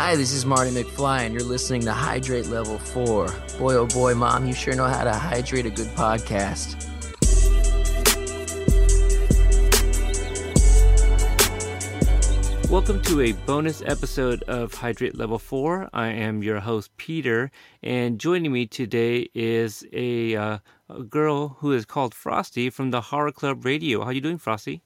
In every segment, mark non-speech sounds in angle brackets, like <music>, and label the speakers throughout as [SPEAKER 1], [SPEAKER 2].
[SPEAKER 1] Hi, this is Marty McFly, and you're listening to Hydrate Level 4. Boy, oh boy, Mom, you sure know how to hydrate a good podcast.
[SPEAKER 2] Welcome to a bonus episode of Hydrate Level 4. I am your host, Peter, and joining me today is a, uh, a girl who is called Frosty from the Horror Club Radio. How are you doing, Frosty?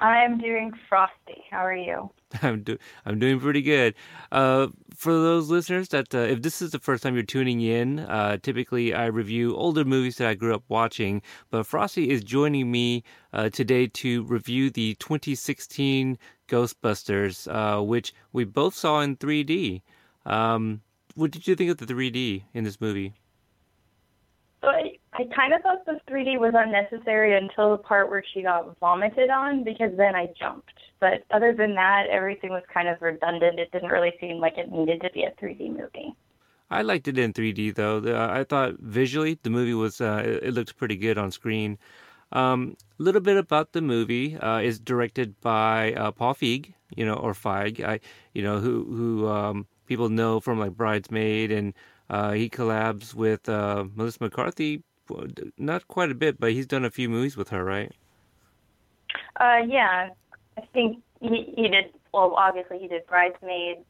[SPEAKER 3] I'm doing frosty. How are you? <laughs>
[SPEAKER 2] I'm do I'm doing pretty good. Uh, for those listeners that uh, if this is the first time you're tuning in, uh, typically I review older movies that I grew up watching. But Frosty is joining me uh, today to review the 2016 Ghostbusters, uh, which we both saw in 3D. Um, what did you think of the 3D in this movie?
[SPEAKER 3] I kind of thought the 3D was unnecessary until the part where she got vomited on because then I jumped. But other than that, everything was kind of redundant. It didn't really seem like it needed to be a 3D movie.
[SPEAKER 2] I liked it in 3D though. Uh, I thought visually the movie was uh, it, looked pretty good on screen. A um, little bit about the movie uh, is directed by uh, Paul Feig, you know, or Feig, I, you know, who who um, people know from like Bridesmaid and uh, he collabs with uh, Melissa McCarthy, not quite a bit, but he's done a few movies with her, right?
[SPEAKER 3] Uh, yeah, I think he he did. Well, obviously he did Bridesmaids,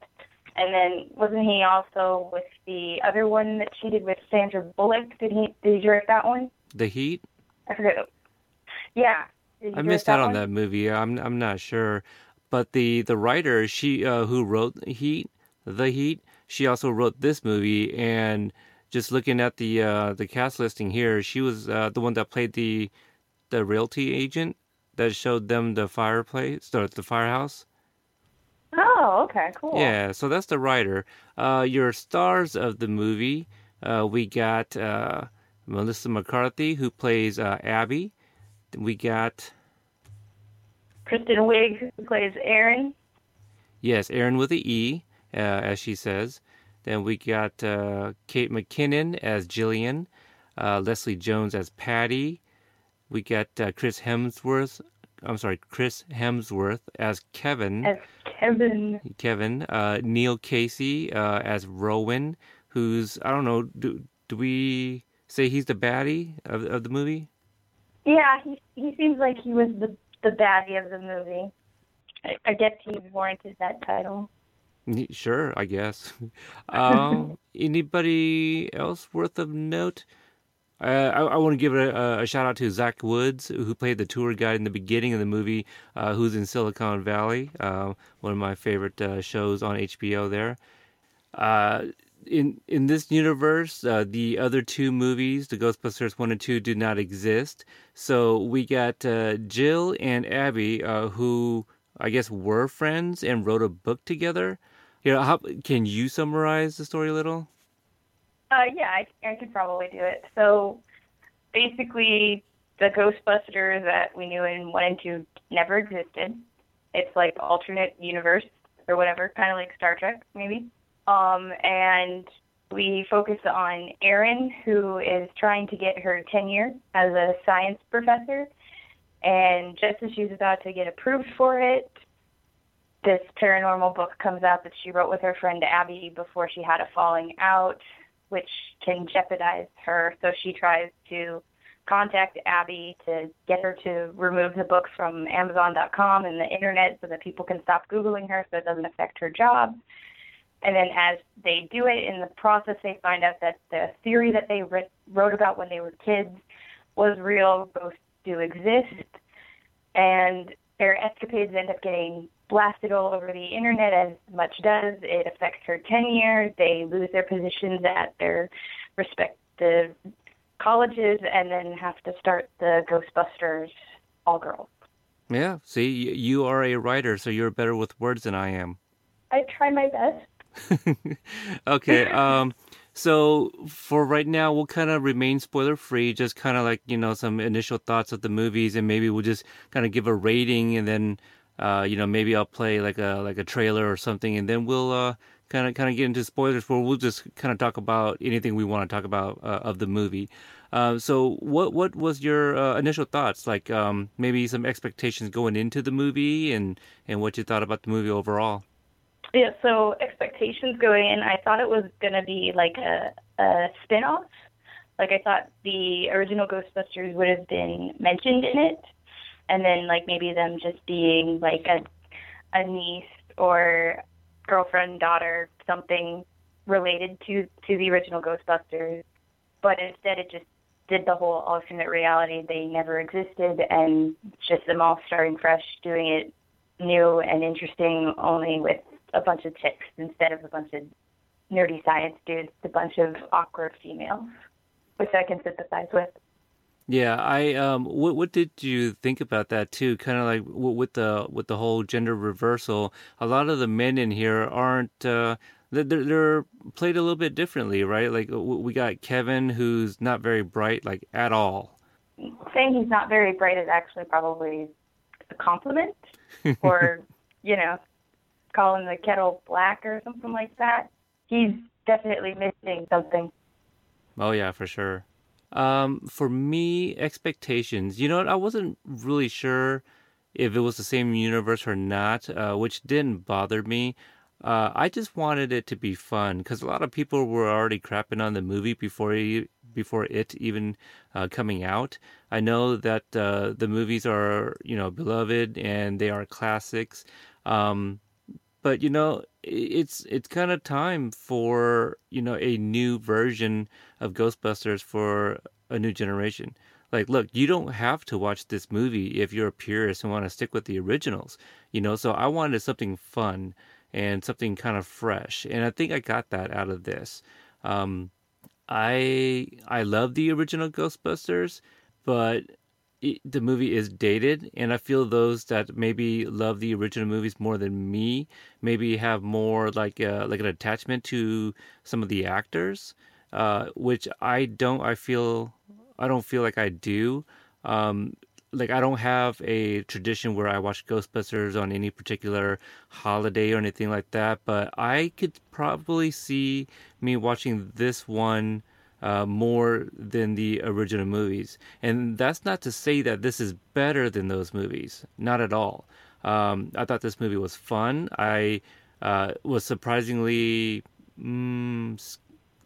[SPEAKER 3] and then wasn't he also with the other one that she did with Sandra Bullock? Did he did he direct that one?
[SPEAKER 2] The Heat.
[SPEAKER 3] I forget. Yeah.
[SPEAKER 2] I missed out on that movie. I'm I'm not sure, but the the writer she uh, who wrote Heat, The Heat, she also wrote this movie and just looking at the uh, the cast listing here, she was uh, the one that played the the realty agent that showed them the fireplace, or the firehouse.
[SPEAKER 3] Oh, okay, cool.
[SPEAKER 2] Yeah, so that's the writer. Uh, your stars of the movie, uh, we got uh, Melissa McCarthy who plays uh, Abby. We got
[SPEAKER 3] Kristen Wiig who plays Erin.
[SPEAKER 2] Yes, Erin with a E uh, as she says. Then we got uh, Kate McKinnon as Jillian, uh, Leslie Jones as Patty. We got uh, Chris Hemsworth. I'm sorry, Chris Hemsworth as Kevin.
[SPEAKER 3] As Kevin.
[SPEAKER 2] Kevin. Uh, Neil Casey uh, as Rowan, who's I don't know. Do do we say he's the baddie of of the movie?
[SPEAKER 3] Yeah, he he seems like he was the the baddie of the movie. I, I guess he warranted that title.
[SPEAKER 2] Sure, I guess. <laughs> <laughs> Um, anybody else worth of note? Uh, I, I, want to give a, a, shout out to Zach Woods, who played the tour guide in the beginning of the movie, uh, who's in Silicon Valley, uh, one of my favorite uh, shows on HBO there. Uh, in in this universe, uh, the other two movies, the Ghostbusters one and two, do not exist. So we got Jill and Abby, who I guess were friends and wrote a book together. You know, how, can you summarize the story a little?
[SPEAKER 3] Uh, yeah, I, I could probably do it. So basically, the Ghostbusters that we knew in one and two never existed. It's like alternate universe or whatever, kind of like Star Trek, maybe. Um, and we focus on Erin, who is trying to get her tenure as a science professor. And just as she's about to get approved for it, this paranormal book comes out that she wrote with her friend Abby before she had a falling out, which can jeopardize her. So she tries to contact Abby to get her to remove the book from Amazon.com and the internet so that people can stop Googling her so it doesn't affect her job. And then as they do it in the process, they find out that the theory that they wrote about when they were kids was real, ghosts do exist. And their escapades end up getting blasted all over the internet as much does. It affects her tenure. They lose their positions at their respective colleges and then have to start the Ghostbusters all girls.
[SPEAKER 2] Yeah, see, you are a writer, so you're better with words than I am.
[SPEAKER 3] I try my best. <laughs>
[SPEAKER 2] okay, um, so for right now, we'll kind of remain spoiler free, just kind of like, you know, some initial thoughts of the movies, and maybe we'll just kind of give a rating and then uh, you know, maybe I'll play like a like a trailer or something, and then we'll kind of kind of get into spoilers where we'll just kind of talk about anything we want to talk about uh, of the movie. Uh, so, what what was your uh, initial thoughts? Like um, maybe some expectations going into the movie, and and what you thought about the movie overall.
[SPEAKER 3] Yeah, so expectations going in, I thought it was going to be like a, a spin off. Like, I thought the original Ghostbusters would have been mentioned in it, and then, like, maybe them just being like a, a niece or girlfriend, daughter, something related to, to the original Ghostbusters. But instead, it just did the whole alternate reality. They never existed, and just them all starting fresh, doing it new and interesting, only with a bunch of chicks instead of a bunch of nerdy science dudes, a bunch of awkward females, which I can sympathize with.
[SPEAKER 2] Yeah, I um, what what did you think about that too? Kind of like with the with the whole gender reversal. A lot of the men in here aren't. Uh, they're they're played a little bit differently, right? Like we got Kevin, who's not very bright, like at all.
[SPEAKER 3] Saying he's not very bright is actually probably a compliment, <laughs> or you know, calling the kettle black or something like that. He's definitely missing something.
[SPEAKER 2] Oh yeah, for sure. Um, for me, expectations. You know what? I wasn't really sure if it was the same universe or not, uh, which didn't bother me. Uh, I just wanted it to be fun because a lot of people were already crapping on the movie before it, before it even uh, coming out. I know that uh, the movies are you know beloved and they are classics. Um, but you know it's it's kind of time for you know a new version of ghostbusters for a new generation. Like look you don't have to watch this movie if you're a purist and want to stick with the originals you know? So i wanted something fun and something kind of fresh and i think i got that out of this. Um, i i love the original ghostbusters but the movie is dated, and I feel those that maybe love the original movies more than me maybe have more like a, uh, like an attachment to some of the actors, uh, which I don't. I feel I don't feel like I do. Um, like I don't have a tradition where I watch Ghostbusters on any particular holiday or anything like that, but I could probably see me watching this one uh, more than the original movies. And that's not to say that this is better than those movies. Not at all. Um, I thought this movie was fun. I uh, was surprisingly mm,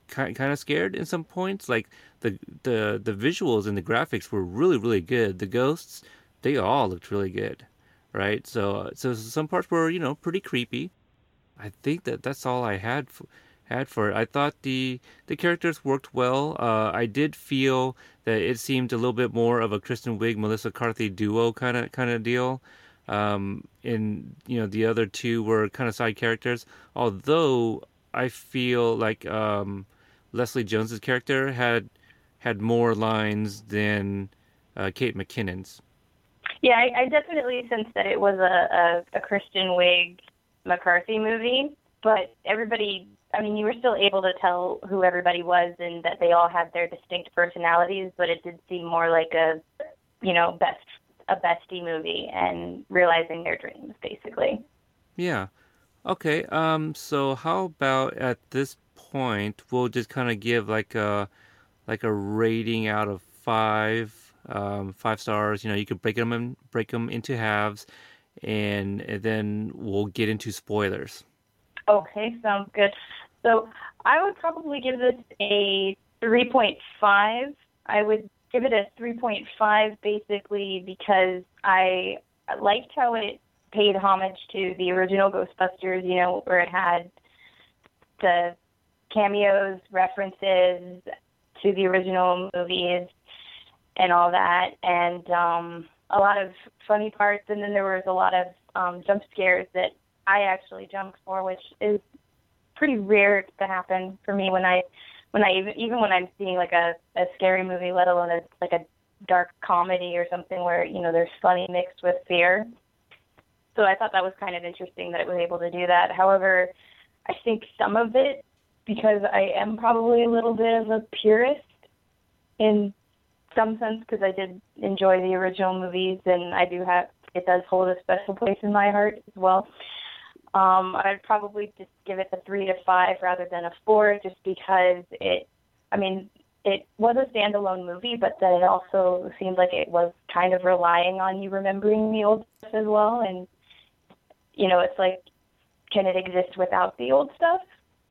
[SPEAKER 2] kind of scared in some points. Like the the the visuals and the graphics were really really good. The ghosts, they all looked really good, right? So so some parts were you know pretty creepy. I think that that's all I had. For, had for it. I thought the the characters worked well. Uh, I did feel that it seemed a little bit more of a Kristen Wiig Melissa Carthy duo kind of kind of deal. Um, and you know the other two were kind of side characters. Although I feel like um, Leslie Jones's character had had more lines than uh, Kate McKinnon's.
[SPEAKER 3] Yeah, I, I definitely sense that it was a, a, a Kristen Wiig McCarthy movie, but everybody I mean, you were still able to tell who everybody was and that they all had their distinct personalities, but it did seem more like a, you know, best a bestie movie and realizing their dreams, basically.
[SPEAKER 2] Yeah. Okay. Um. So how about at this point we'll just kind of give like a like a rating out of five, um, five stars. You know, you could break them in, break them into halves, and, and then we'll get into spoilers.
[SPEAKER 3] Okay, sounds good. So I would probably give this a 3.5. I would give it a 3.5 basically because I liked how it paid homage to the original Ghostbusters, you know, where it had the cameos, references to the original movies and all that, and um, a lot of funny parts. And then there was a lot of um, jump scares that I actually jumped for, which is pretty rare to happen for me when I when I even even when I'm seeing like a a scary movie, let alone a like a dark comedy or something where you know there's funny mixed with fear. So I thought that was kind of interesting that it was able to do that. However, I think some of it because I am probably a little bit of a purist in some sense because I did enjoy the original movies and I do have it does hold a special place in my heart as well. Um, I'd probably just give it a three to five rather than a four, just because it. I mean, it was a standalone movie, but then it also seemed like it was kind of relying on you remembering the old stuff as well. And you know, it's like can it exist without the old stuff?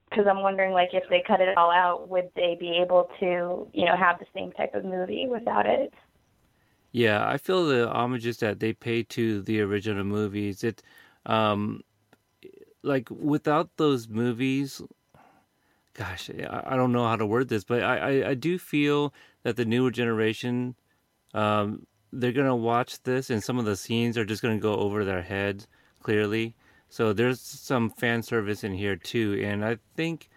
[SPEAKER 3] Because I'm wondering, like, if they cut it all out, would they be able to, you know, have the same type of movie without it?
[SPEAKER 2] Yeah, I feel the homages that they pay to the original movies. It, um, like without those movies, gosh, I, don't know how to word this, but I, I, I do feel that the newer generation, um, they're gonna watch this, and some of the scenes are just gonna go over their heads clearly. So there's some fan service in here too, and I think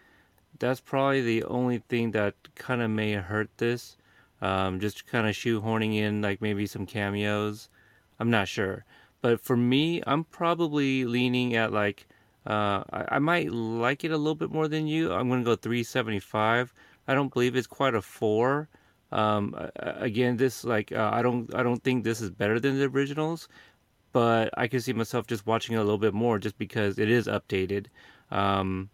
[SPEAKER 2] that's probably the only thing that kind of may hurt this. Um, just kind of shoehorning in like maybe some cameos. I'm not sure, but for me, I'm probably leaning at like uh, I, I might like it a little bit more than you. I'm gonna go 375. I don't believe it's quite a four. Um, again, this like uh, I don't I don't think this is better than the originals, but I can see myself just watching it a little bit more just because it is updated. Um,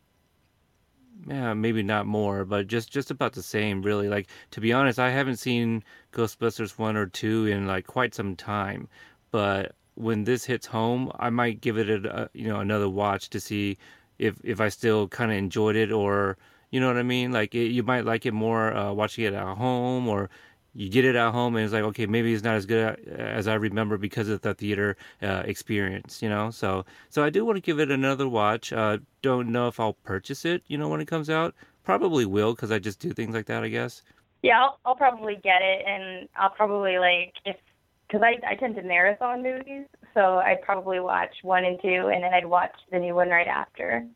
[SPEAKER 2] yeah, maybe not more, but just just about the same, really. Like to be honest, I haven't seen Ghostbusters one or two in like quite some time, but when this hits home, I might give it a you know another watch to see if if I still kind of enjoyed it or you know what I mean. Like it, you might like it more uh, watching it at home or you get it at home and it's like okay maybe it's not as good as i remember because of the theater uh, experience you know? So so i do want to give it another watch. Uh, don't know if i'll purchase it you know when it comes out. Probably will because i just do things like that i guess.
[SPEAKER 3] Yeah i'll, I'll probably get it and i'll probably like if because I, I tend to marathon movies so i'd probably watch one and two and then i'd watch the new one right after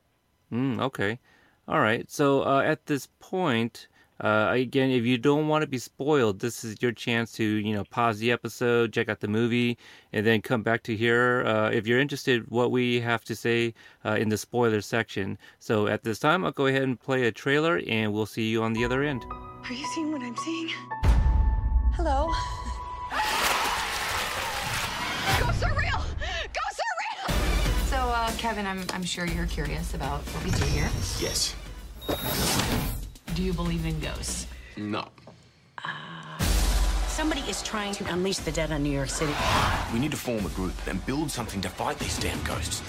[SPEAKER 2] mm, okay all right so uh, at this point uh, again, if you don't want to be spoiled, this is your chance to you know pause the episode, check out the movie, and then come back to hear uh, if you're interested what we have to say uh, in the spoiler section. So at this time, I'll go ahead and play a trailer, and we'll see you on the other end.
[SPEAKER 4] Are you seeing what I'm seeing? Hello. <laughs>
[SPEAKER 5] Kevin, I'm I'm sure you're curious about what we do here.
[SPEAKER 6] Yes.
[SPEAKER 5] Do you believe in ghosts?
[SPEAKER 6] No.
[SPEAKER 7] Uh, somebody is trying to unleash the dead on New York City.
[SPEAKER 6] We need to form a group and build something to fight these damn ghosts.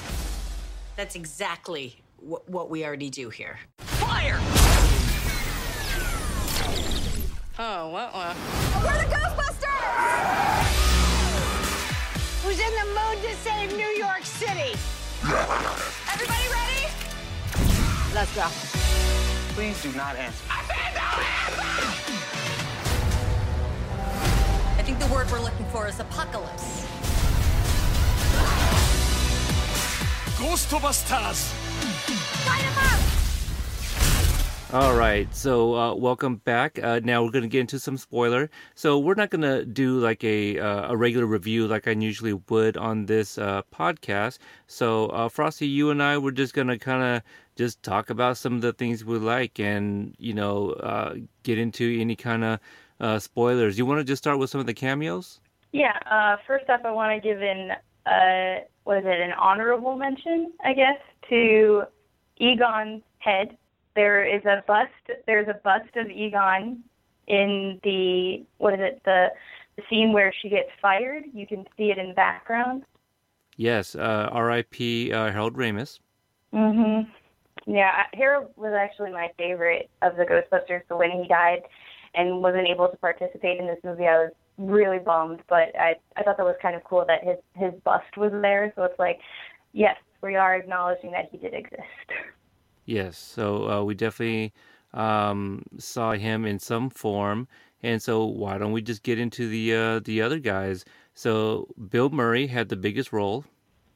[SPEAKER 7] That's exactly wh- what we already do here.
[SPEAKER 4] Fire!
[SPEAKER 7] Oh, what? what?
[SPEAKER 4] We're the Ghostbusters! Who's in the mood to save New York City? Everybody ready? Let's go.
[SPEAKER 6] Please do not answer.
[SPEAKER 8] I said no answer! I think the word we're looking for is apocalypse.
[SPEAKER 6] Ghostbusters!
[SPEAKER 4] Light 'em up!
[SPEAKER 2] All right, so uh, welcome back. Uh, now we're going to get into some spoiler. So we're not going to do like a uh, a regular review like I usually would on this uh, podcast. So uh, Frosty, you and I, we're just going to kind of just talk about some of the things we like, and you know, uh, get into any kind of spoilers. You want to just start with some of the cameos?
[SPEAKER 3] Yeah. First up, I want to give in is it? An honorable mention, I guess, to Egon's head. There is a bust. There's a bust of Egon in the what is it? The the scene where she gets fired. You can see it in the background.
[SPEAKER 2] Yes. Uh, R.I.P. Uh, Harold Ramis.
[SPEAKER 3] Mhm. Yeah, Harold was actually my favorite of the Ghostbusters. So when he died and wasn't able to participate in this movie, I was really bummed. But I I thought that was kind of cool that his his bust was there. So it's like, yes, we are acknowledging that he did exist. <laughs>
[SPEAKER 2] Yes, so uh, we definitely um, saw him in some form, and so why don't we just get into the uh, the other guys? So Bill Murray had the biggest role.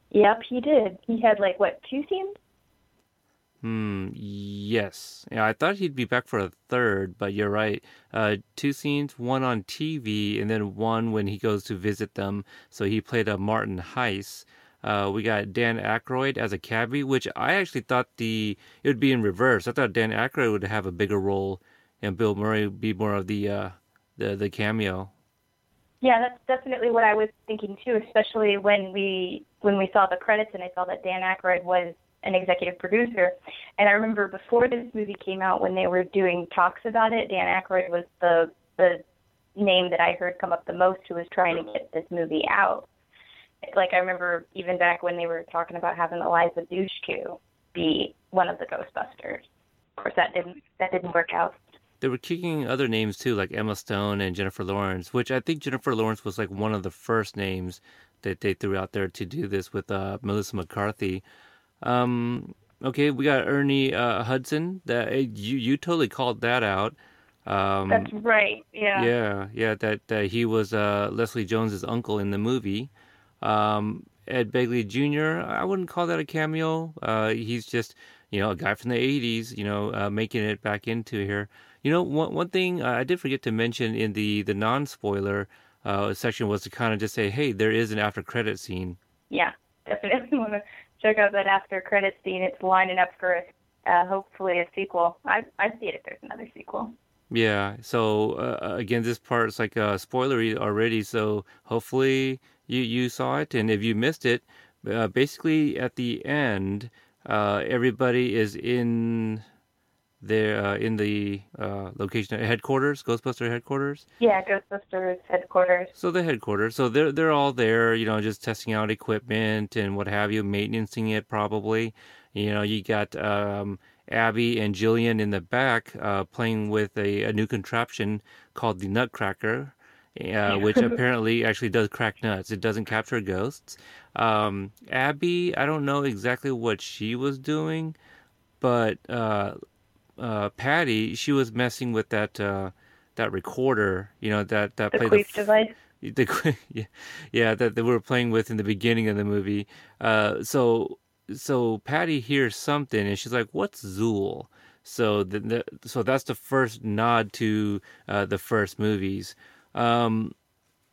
[SPEAKER 3] Yep, he did. He had like what two scenes?
[SPEAKER 2] Hmm. Yes. Yeah, I thought he'd be back for a third, but you're right. Uh, two scenes, one on TV, and then one when he goes to visit them. So he played a Martin Heiss. Uh, we got Dan Aykroyd as a cabbie, which I actually thought the it would be in reverse. I thought Dan Aykroyd would have a bigger role, and Bill Murray would be more of the uh, the the cameo.
[SPEAKER 3] Yeah, that's definitely what I was thinking too, especially when we when we saw the credits and I saw that Dan Aykroyd was an executive producer. And I remember before this movie came out, when they were doing talks about it, Dan Aykroyd was the the name that I heard come up the most who was trying to get this movie out. Like I remember even back when they were talking about having Eliza Dushku be one of the Ghostbusters. Of course, that didn't that didn't work out.
[SPEAKER 2] They were kicking other names too, like Emma Stone and Jennifer Lawrence, which I think Jennifer Lawrence was like one of the first names that they threw out there to do this with uh, Melissa McCarthy. Um, okay, we got Ernie uh, Hudson. That eh, you you totally called that out. Um,
[SPEAKER 3] That's right. Yeah.
[SPEAKER 2] yeah, yeah, that that he was uh, Leslie Jones's uncle in the movie. Um, Ed Begley Jr. I wouldn't call that a cameo. Uh, he's just you know a guy from the '80s, you know, uh, making it back into here. You know, one one thing I did forget to mention in the the non spoiler uh, section was to kind of just say, hey, there is an after credit scene.
[SPEAKER 3] Yeah, definitely <laughs> want to check out that after credit scene. It's lining up for uh, hopefully a sequel. I I see it if there's another sequel.
[SPEAKER 2] Yeah. So uh, again, this part's like uh, spoilery already. So hopefully you you saw it, and if you missed it, uh, basically at the end, uh, everybody is in their uh, in the uh, location headquarters, Ghostbuster headquarters.
[SPEAKER 3] Yeah, Ghostbusters headquarters.
[SPEAKER 2] So the headquarters. So they're they're all there, you know, just testing out equipment and what have you, maintaining it probably. You know, you got um, Abby and Jillian in the back uh, playing with a, a new contraption called the Nutcracker, uh, which <laughs> apparently actually does crack nuts. It doesn't capture ghosts. Um, Abby, I don't know exactly what she was doing, but uh, uh, Patty, she was messing with that uh, that recorder, you know, that that
[SPEAKER 3] The
[SPEAKER 2] played f-
[SPEAKER 3] device. <laughs>
[SPEAKER 2] the yeah, yeah that they were playing with in the beginning of the movie. Uh, so so Patty hears something and she's like, "What's Zuul?" So the, the so that's the first nod to uh, the first movies. Um,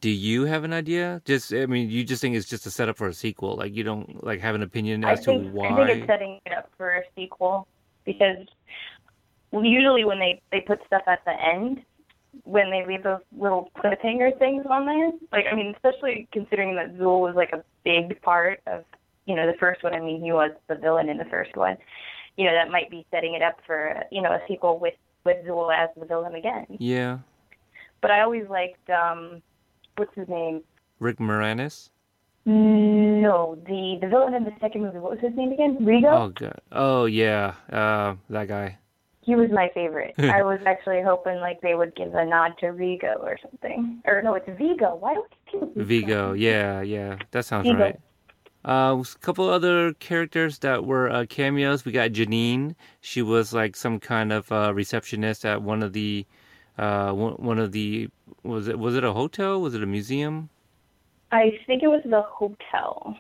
[SPEAKER 2] do you have an idea? Just I mean, you just think it's just a setup for a sequel. Like you don't like have an opinion as
[SPEAKER 3] think
[SPEAKER 2] to why.
[SPEAKER 3] I think it's setting it up for a sequel because usually when they they put stuff at the end, when they leave those little cliffhanger things on there, like I mean, especially considering that Zuul was like a big part of you know the first one. I mean, he was the villain in the first one. You know, that might be setting it up for you know a sequel with with Zuul as the villain again.
[SPEAKER 2] yeah,
[SPEAKER 3] But I always liked um, what's his name?
[SPEAKER 2] Rick Moranis.
[SPEAKER 3] No, the the villain in the second movie. What was his name again? Rigo.
[SPEAKER 2] Oh god. Oh yeah. Uh, that guy.
[SPEAKER 3] He was my favorite. <laughs> I was actually hoping like they would give a nod to Rigo or something. Or no, it's Vigo. Why do I keep
[SPEAKER 2] Vigo. Yeah, yeah. That sounds
[SPEAKER 3] Vigo.
[SPEAKER 2] right. Uh, a couple other characters that were uh, cameos. We got Janine. She was like some kind of uh, receptionist at one of the, uh, one, one of the was it was it a hotel? Was it a museum?
[SPEAKER 3] I think it was the hotel.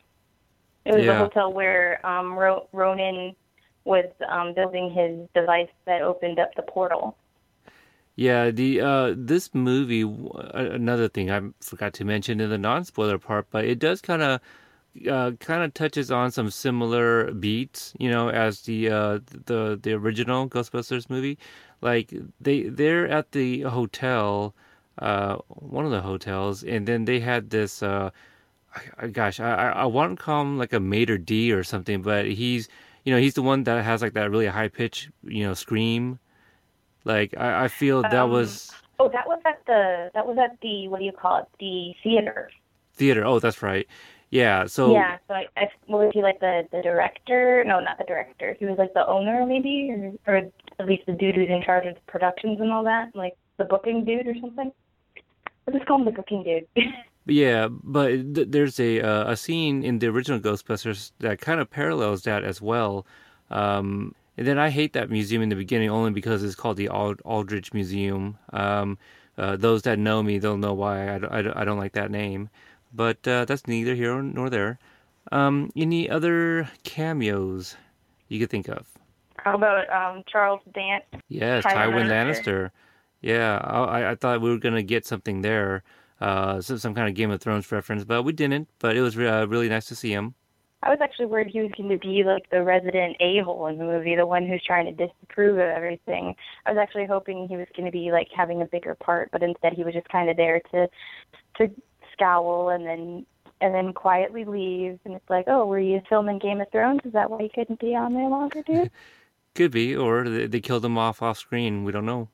[SPEAKER 3] It was
[SPEAKER 2] Yeah.
[SPEAKER 3] the hotel where um Ro- Ronan was um building his device that opened up the portal.
[SPEAKER 2] Yeah, the uh, this movie. Another thing I forgot to mention in the non-spoiler part, but it does kind of, uh, kind of touches on some similar beats, you know, as the uh, the the original Ghostbusters movie. Like they they're at the hotel, uh, one of the hotels, and then they had this. Uh, I- I- gosh, I I want to call him like a maître d' or something, but he's you know he's the one that has like that really high pitch you know scream. Like I, I feel that
[SPEAKER 3] Um,
[SPEAKER 2] was
[SPEAKER 3] Oh, that was at the that was at the what do you call it? The theater.
[SPEAKER 2] theater. Oh, that's right. Yeah. So
[SPEAKER 3] yeah. So I, I what was he like the the director? No, not the director. He was like the owner maybe, or or at least the dude who's in charge of the productions and all that, like the booking dude or something. We'll just call him the booking dude. <laughs>
[SPEAKER 2] yeah, but th- there's a uh, a scene in the original Ghostbusters that kind of parallels that as well. Um, and then I hate that museum in the beginning only because it's called the Ald- Aldrich Museum. Um, uh, those that know me, they'll know why I, d- I d- I don't like that name. But uh, that's neither here nor there. Um, any other cameos you could think of?
[SPEAKER 3] How about um Charles Dance?
[SPEAKER 2] Yes,
[SPEAKER 3] Tywin
[SPEAKER 2] Tywin
[SPEAKER 3] Lannister.
[SPEAKER 2] Lannister. Yeah, I, I thought we were gonna get something there, uh, some some kind of Game of Thrones reference, but we didn't. But it was re- uh, really nice to see him.
[SPEAKER 3] I was actually worried he was going to be like the resident a-hole in the movie, the one who's trying to disapprove of everything. I was actually hoping he was going to be like having a bigger part, but instead he was just kind of there to to scowl and then and then quietly leave. And it's like, oh, were you filming Game of Thrones? Is that why you couldn't be on there longer, dude? <laughs>
[SPEAKER 2] Could be, or they, they killed him off off screen. We don't know.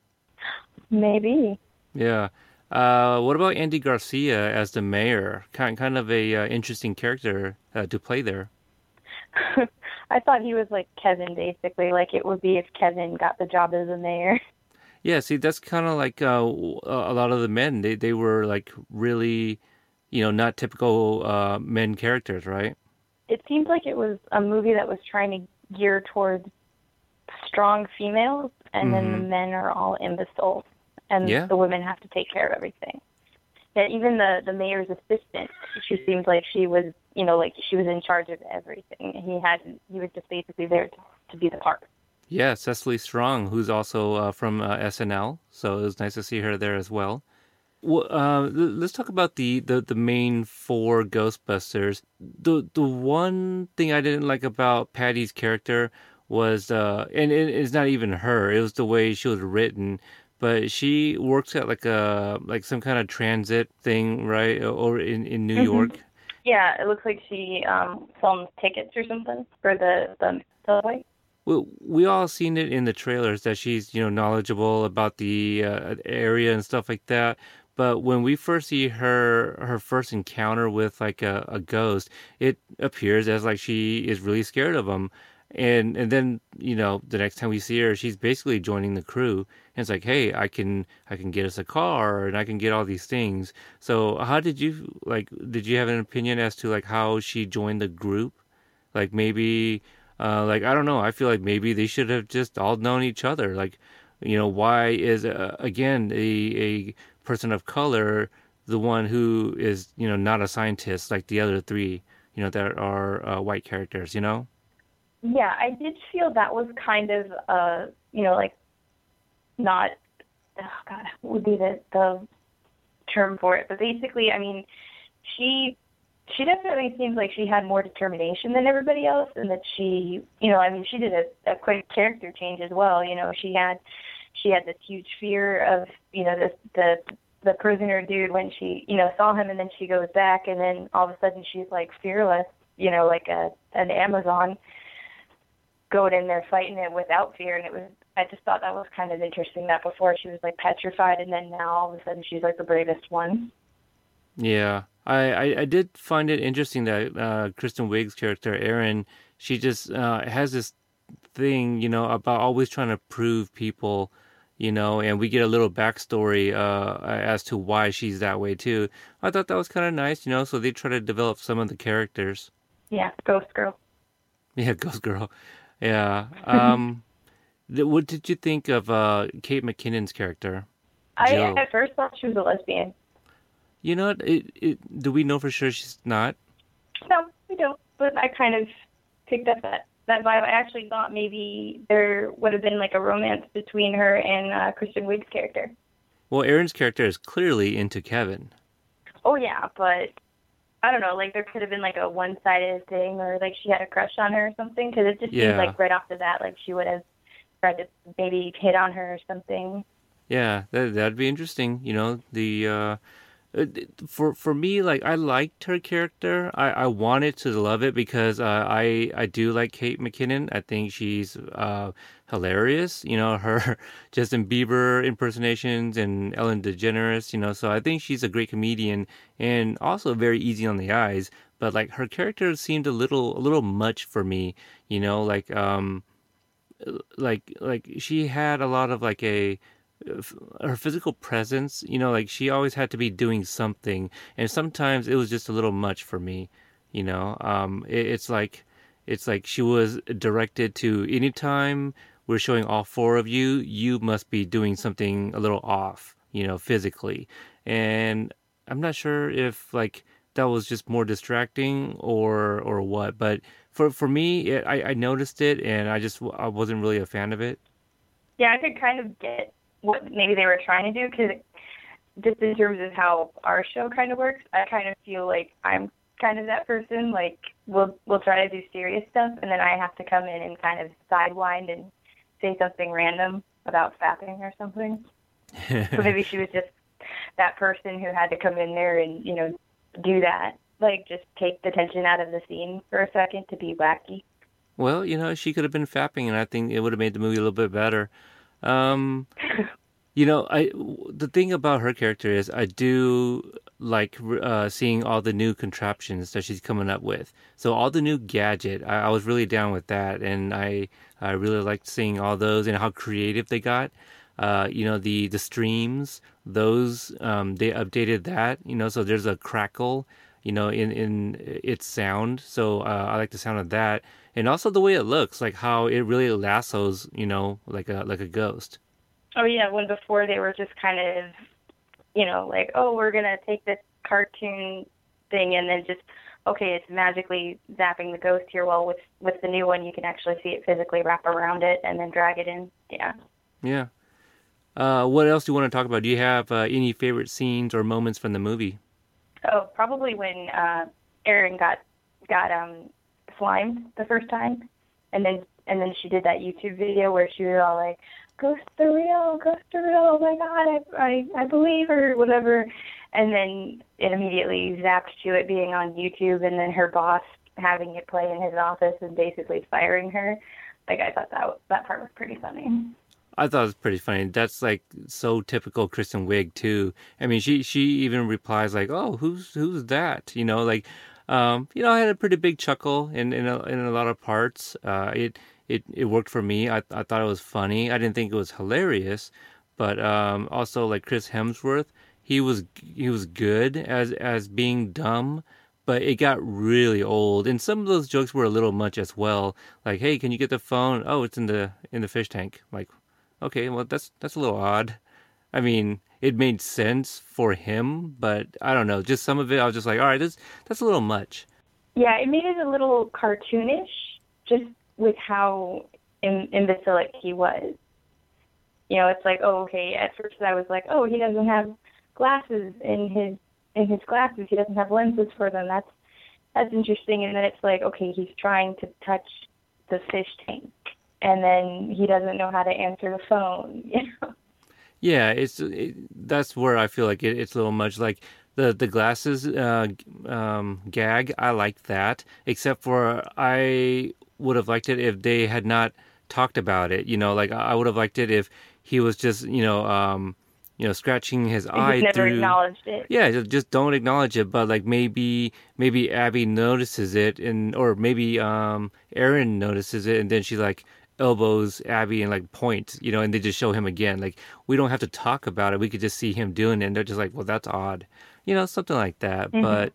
[SPEAKER 3] Maybe.
[SPEAKER 2] Yeah. Uh, what about Andy Garcia as the mayor? Kind kind of a uh, interesting character uh, to play there. <laughs>
[SPEAKER 3] I thought he was like Kevin, basically. Like it would be if Kevin got the job as the mayor.
[SPEAKER 2] Yeah, see, that's kind of like uh, a lot of the men. They they were like really, you know, not typical uh, men characters, right?
[SPEAKER 3] It seems like it was a movie that was trying to gear towards strong females, and then the men are all imbeciles, and
[SPEAKER 2] Yeah.
[SPEAKER 3] the women have to take care of everything. Yeah, even the the mayor's assistant, she seemed like she was, you know, like she was in charge of everything. He had, he was just basically there to, to be the part.
[SPEAKER 2] Yeah, Cecily Strong, who's also uh, from uh, SNL, so it was nice to see her there as well. Well, uh, let's talk about the, the, the main four Ghostbusters. The the one thing I didn't like about Patty's character was, uh, and it, it's not even her; it was the way she was written. But she works at like a like some kind of transit thing, right? Or in in New York.
[SPEAKER 3] Yeah, it looks like she um sells tickets or something for the the subway.
[SPEAKER 2] we we all seen it in the trailers that she's you know knowledgeable about the uh, area and stuff like that but when we first see her her first encounter with like a, a ghost it appears as like she is really scared of him and and then you know the next time we see her she's basically joining the crew and it's like hey i can i can get us a car and i can get all these things so how did you like did you have an opinion as to like how she joined the group like maybe uh, like I don't know. I feel like maybe they should have just all known each other. Like, you know, why is uh, again a a person of color the one who is you know not a scientist like the other three you know that are uh, white characters. You know.
[SPEAKER 3] Yeah, I did feel that was kind of uh you know like not oh god what would be the the term for it but basically I mean she she definitely seems like she had more determination than everybody else and that she you know I mean she did a, a quick character change as well you know she had she had this huge fear of you know this the the prisoner dude when she you know saw him and then she goes back and then all of a sudden she's like fearless you know like a an Amazon going in there fighting it without fear and it was I just thought that was kind of interesting that before she was like petrified and then now all of a sudden she's like the bravest one.
[SPEAKER 2] Yeah, I, I, I did find it interesting that uh, Kristen Wiig's character Erin, she just uh, has this thing, you know, about always trying to prove people, you know, and we get a little backstory uh, as to why she's that way too. I thought that was kind of nice, you know. So they try to develop some of the characters.
[SPEAKER 3] Yeah, ghost girl. <laughs>
[SPEAKER 2] Yeah, Ghost Girl. Yeah. Um, <laughs> th- what did you think of uh, Kate McKinnon's character?
[SPEAKER 3] I
[SPEAKER 2] Jill.
[SPEAKER 3] at first thought she was a lesbian.
[SPEAKER 2] You know, what? it, it, do we know for sure she's not?
[SPEAKER 3] No, we don't. But I kind of picked up that that vibe. I actually thought maybe there would have been like a romance between her and uh, Kristen Wiig's character.
[SPEAKER 2] Well, Erin's character is clearly into Kevin.
[SPEAKER 3] Oh yeah, but I don't know. Like there could have been like a one-sided thing, or like she had a crush on her or something. Because it just
[SPEAKER 2] Yeah.
[SPEAKER 3] seems like right off the bat, like she would have tried to maybe hit on her or something.
[SPEAKER 2] Yeah, that that'd be interesting. You know, the uh, for for me, like I liked her character. I, I wanted to love it because uh, I I do like Kate McKinnon. I think she's uh, hilarious. You know, <laughs> her Justin Bieber impersonations and Ellen DeGeneres. You know, so I think she's a great comedian and also very easy on the eyes. But like her character seemed a little a little much for me. You know, like um, like like she had a lot of like a her physical presence, you know, like she always had to be doing something, and sometimes it was just a little much for me, you know. Um, it, it's like, it's like she was directed to anytime we're showing all four of you, you must be doing something a little off, you know, physically, and I'm not sure if like that was just more distracting or or what, but for for me, it, I I noticed it, and I just I wasn't really a fan of it.
[SPEAKER 3] Yeah, I could kind of get what maybe they were trying to do because just in terms of how our show kind of works, I kind of feel like I'm kind of that person. Like we'll we'll try to do serious stuff, and then I have to come in and kind of sidewind and say something random about fapping or something. so maybe she was just that person who had to come in there and you know do that, like just take the tension out of the scene for a second to be wacky.
[SPEAKER 2] Well, you know, she could have been fapping, and I think it would have made the movie a little bit better. Um, You know, I the thing about her character is I do like uh, seeing all the new contraptions that she's coming up with. So all the new gadget, I, I was really down with that, and I I really liked seeing all those and how creative they got. Uh, you know the the streams, those um, they updated that. You know, so there's a crackle. You know, in in its sound. So uh, I like the sound of that, and also the way it looks, like how it really lassos. You know, like a like a ghost.
[SPEAKER 3] Oh yeah, when before they were just kind of, you know, like oh we're gonna take this cartoon thing and then just okay it's magically zapping the ghost here. Well with with the new one you can actually see it physically wrap around it and then drag it in. Yeah.
[SPEAKER 2] Yeah. Uh, what else do you want to talk about? Do you have uh, any favorite scenes or moments from the movie?
[SPEAKER 3] Oh, probably when uh, Erin got got um slimed the first time, and then and then she did that YouTube video where she was all like, "Ghost the real, ghost the real, oh my god, I I I believe her, whatever," and then it immediately zapped to it being on YouTube, and then her boss having it play in his office and basically firing her. Like I thought that that part was pretty funny.
[SPEAKER 2] I thought it was pretty funny. That's like so typical Kristen Wiig too. I mean, she she even replies like, "Oh, who's who's that?" You know, like, um, you know, I had a pretty big chuckle in in a, in a lot of parts. Uh, it it it worked for me. I I thought it was funny. I didn't think it was hilarious, but um, also like Chris Hemsworth, he was he was good as as being dumb. But it got really old, and some of those jokes were a little much as well. Like, "Hey, can you get the phone? Oh, it's in the in the fish tank." Like, okay, well that's that's a little odd. I mean, it made sense for him, but I don't know. Just some of it, I was just like, all right, that's that's a little much.
[SPEAKER 3] Yeah, it made it a little cartoonish, just with how Im- imbecilic he was. You know, it's like, oh, okay. At first, I was like, oh, he doesn't have glasses in his in his glasses. He doesn't have lenses for them. That's that's interesting. And then it's like, okay, he's trying to touch the fish tank and then he doesn't know how to answer the phone. <laughs> You know.
[SPEAKER 2] Yeah, it's it, that's where I feel like it, it's a little much. Like the the glasses uh, um, gag, I like that. Except for I would have liked it if they had not talked about it. You know, like I would have liked it if he was just you know. Um, you know, scratching his eye
[SPEAKER 3] never
[SPEAKER 2] through.
[SPEAKER 3] acknowledged it.
[SPEAKER 2] Yeah, just, just don't acknowledge it. But like maybe maybe Abby notices it, and or maybe um Erin notices it, and then she's like elbows Abby and like points, you know, and they just show him again. Like we don't have to talk about it; we could just see him doing it. And they're just like, "Well, that's odd," you know, something like that.
[SPEAKER 3] Mhm.
[SPEAKER 2] But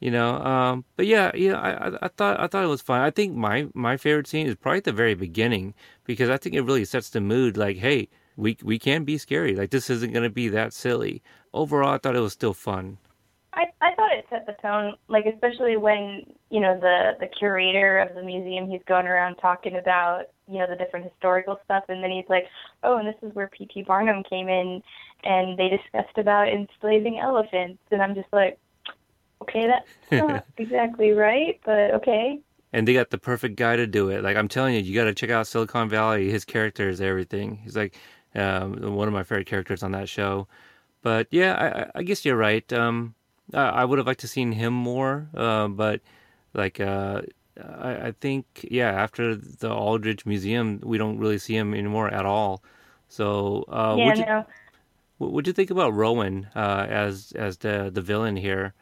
[SPEAKER 2] you know, um, but yeah, yeah, I, I, I thought I thought it was fun. I think my my favorite scene is probably at the very beginning because I think it really sets the mood. Like, hey, we we can be scary. Like this isn't gonna be that silly. Overall, I thought it was still fun.
[SPEAKER 3] I I thought it set the tone, like especially when you know the the curator of the museum, he's going around talking about you know the different historical stuff, and then he's like, oh, and this is where P.T. Barnum came in, and they discussed about enslaving elephants, and I'm just like, okay, that's <laughs> not exactly right, but okay.
[SPEAKER 2] and they got the perfect guy to do it. Like I'm telling you, you got to check out Silicon Valley. His character is everything. He's like um, one of my favorite characters on that show. But yeah, I, I- guess you're right. Um, I, I would have liked to seen him more, uh, but like uh, I, I think yeah, after the Aldrich Museum, we don't really see him anymore at all. So uh,
[SPEAKER 3] yeah,
[SPEAKER 2] what'd you,
[SPEAKER 3] no.
[SPEAKER 2] what would you think about Rowan uh, as as the the villain here?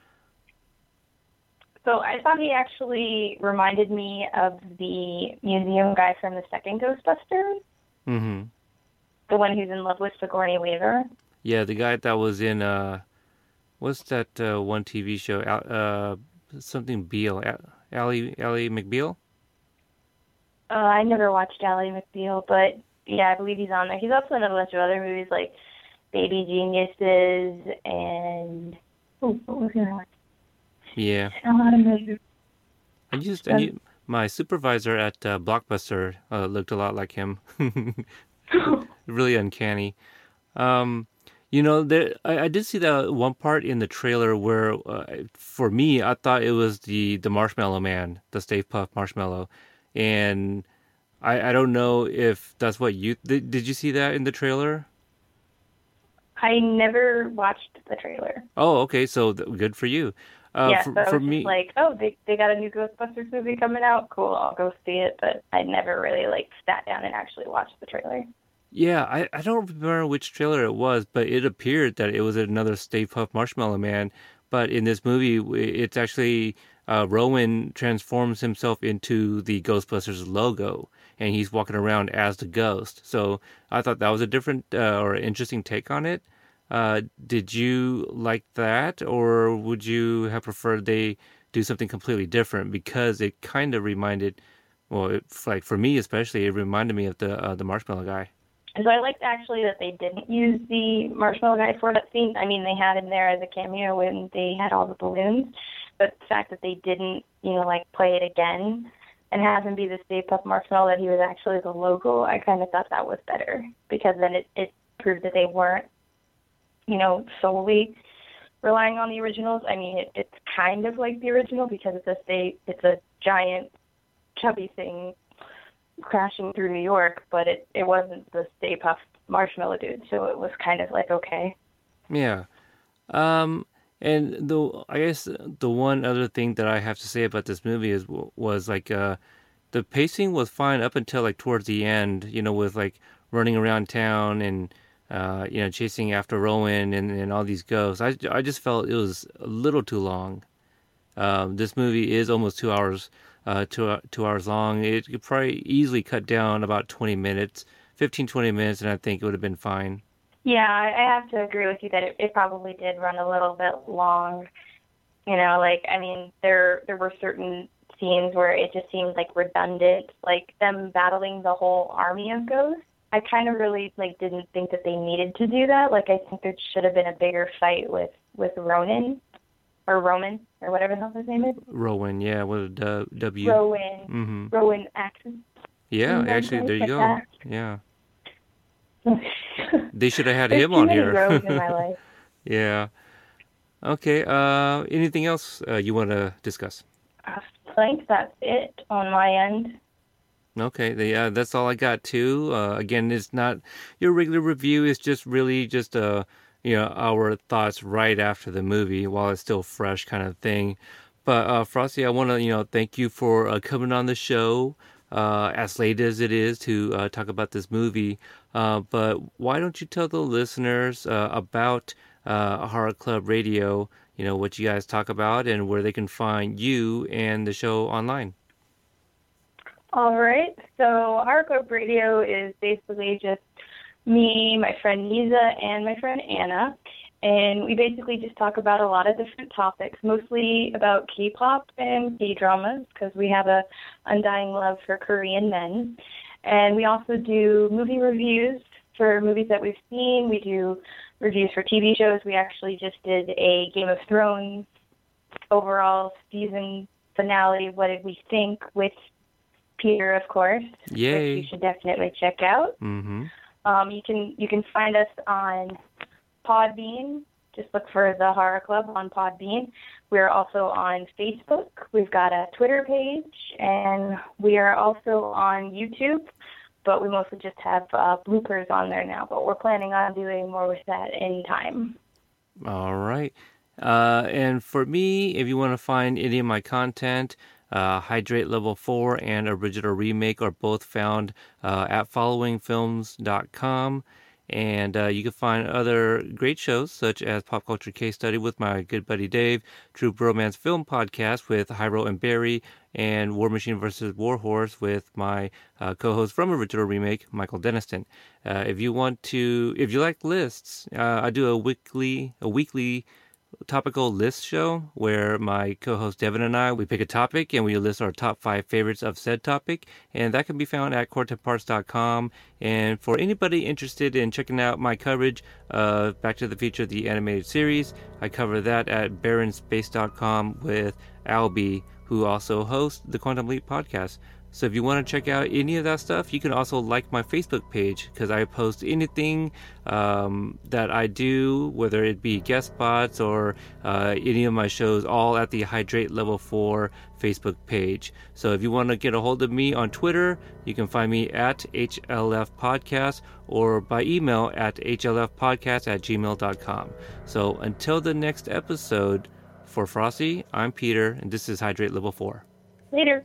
[SPEAKER 3] So I thought he actually reminded me of the museum guy from the second Ghostbusters,
[SPEAKER 2] hmm
[SPEAKER 3] the one who's in love with Sigourney Weaver.
[SPEAKER 2] Yeah, the guy that was in uh, what's that uh, one TV show? Uh, something Beale, Al- Ally Ally McBeal.
[SPEAKER 3] Uh, I never watched Ally McBeal, but yeah, I believe he's on there. He's also in a bunch of other movies like Baby Geniuses and oh, what was the other?
[SPEAKER 2] Yeah,
[SPEAKER 3] A lot of movies.
[SPEAKER 2] I used I knew, my supervisor at uh, Blockbuster uh, looked a lot like him. <laughs> <laughs> really uncanny. Um, you know, there I, I did see that one part in the trailer where, uh, for me, I thought it was the the Marshmallow Man, the Stay Puft Marshmallow, and I I don't know if that's what you did. Did you see that in the trailer?
[SPEAKER 3] I never watched the trailer.
[SPEAKER 2] Oh, okay, so th- good for you. Uh,
[SPEAKER 3] yeah,
[SPEAKER 2] for,
[SPEAKER 3] so
[SPEAKER 2] for me,
[SPEAKER 3] like, oh, they they got a new Ghostbusters movie coming out. Cool, I'll go see it. But I never really like sat down and actually watched the trailer.
[SPEAKER 2] Yeah, I, I don't remember which trailer it was, but it appeared that it was another Stay Puft Marshmallow Man. But in this movie, it's actually uh, Rowan transforms himself into the Ghostbusters logo, and he's walking around as the ghost. So I thought that was a different uh, or interesting take on it. Uh, did you like that, or would you have preferred they do something completely different? Because it kind of reminded, well, like for me especially, it reminded me of the uh, the Marshmallow Guy.
[SPEAKER 3] So I liked actually that they didn't use the marshmallow guy for that scene. I mean, they had him there as a cameo when they had all the balloons, but the fact that they didn't, you know, like play it again and have him be the Stay Puft Marshmallow that he was actually the logo, I kind of thought that was better because then it it proved that they weren't, you know, solely relying on the originals. I mean, it, it's kind of like the original because it's a stay, it's a giant chubby thing crashing through New York, but it it wasn't the Stay Puft Marshmallow Dude, so it was kind of like okay.
[SPEAKER 2] Yeah, um, and the I guess the one other thing that I have to say about this movie is was like uh, the pacing was fine up until like towards the end, you know, with like running around town and uh, you know chasing after Rowan and, and all these ghosts. I I just felt it was a little too long. Um, this movie is almost two hours uh, two, two hours long. It could probably easily cut down about 20 minutes, 15, 20 minutes, and I think it would have been fine.
[SPEAKER 3] Yeah, I have to agree with you that it, it probably did run a little bit long. You know, like I mean, there there were certain scenes where it just seemed like redundant, like them battling the whole army of ghosts. I kind of really like didn't think that they needed to do that. Like I think there should have been a bigger fight with with Ronan or Roman or whatever the hell his name is.
[SPEAKER 2] Rowan, yeah, with a W.
[SPEAKER 3] Rowan.
[SPEAKER 2] Mm-hmm.
[SPEAKER 3] Rowan accent.
[SPEAKER 2] Yeah, actually, there you go. That. Yeah. <laughs> they should have had him on here.
[SPEAKER 3] in my <laughs> life.
[SPEAKER 2] yeah. Okay. Uh, anything else uh, you want to discuss?
[SPEAKER 3] I think that's it on my end.
[SPEAKER 2] Okay, yeah, that's all I got too. Uh, again, it's not your regular review. It's just really just a you know our thoughts right after the movie while it's still fresh kind of thing. But uh, frosty i want to you know thank you for uh, coming on the show uh, as late as it is to uh, talk about this movie. Uh, but why don't you tell the listeners uh, about horror club radio you know what you guys talk about and where they can find you and the show online?
[SPEAKER 3] All right. So horror club radio is basically just me, my friend Nisa, and my friend Anna. And we basically just talk about a lot of different topics, mostly about K-pop and K-dramas, because we have a undying love for Korean men. And we also do movie reviews for movies that we've seen. We do reviews for TV shows. We actually just did a Game of Thrones overall season finale. What did we think with Peter, of course?
[SPEAKER 2] Yay!
[SPEAKER 3] Which you should definitely check out.
[SPEAKER 2] Mm-hmm.
[SPEAKER 3] Um, you can you can find us on Podbean. Just look for the Horror Club on Podbean. We're also on Facebook. We've got a Twitter page, and we are also on YouTube. But we mostly just have uh, bloopers on there now. But we're planning on doing more with that in time.
[SPEAKER 2] All right. Uh, and for me, if you want to find any of my content, uh, Hydrate Level 4 and Original Remake are both found uh, at followingfilms.com. And uh, you can find other great shows such as Pop Culture Case Study with my good buddy Dave, True Bromance Film Podcast with Hyro and Barry, and War Machine vs. Warhorse with my uh, co-host from Original Remake, Michael Deniston. Uh, if you want to, if you like lists, uh, I do a weekly, a weekly topical list show where my co-host Devin and I we pick a topic and we list our top five favorites of said topic, and that can be found at quartetparts.com. And for anybody interested in checking out my coverage of Back to the Future, the animated series, I cover that at barrenspace.com with Albie, who also hosts the Quantum Leap podcast. So if you want to check out any of that stuff, you can also like my Facebook page because I post anything um, that I do, whether it be guest spots or uh, any of my shows, all at the Hydrate Level 4 Facebook page. So if you want to get a hold of me on Twitter, you can find me at HLF Podcast or by email at HLFpodcast at gmail.com. So until the next episode, for Frosty, I'm Peter, and this is Hydrate Level 4.
[SPEAKER 3] Later.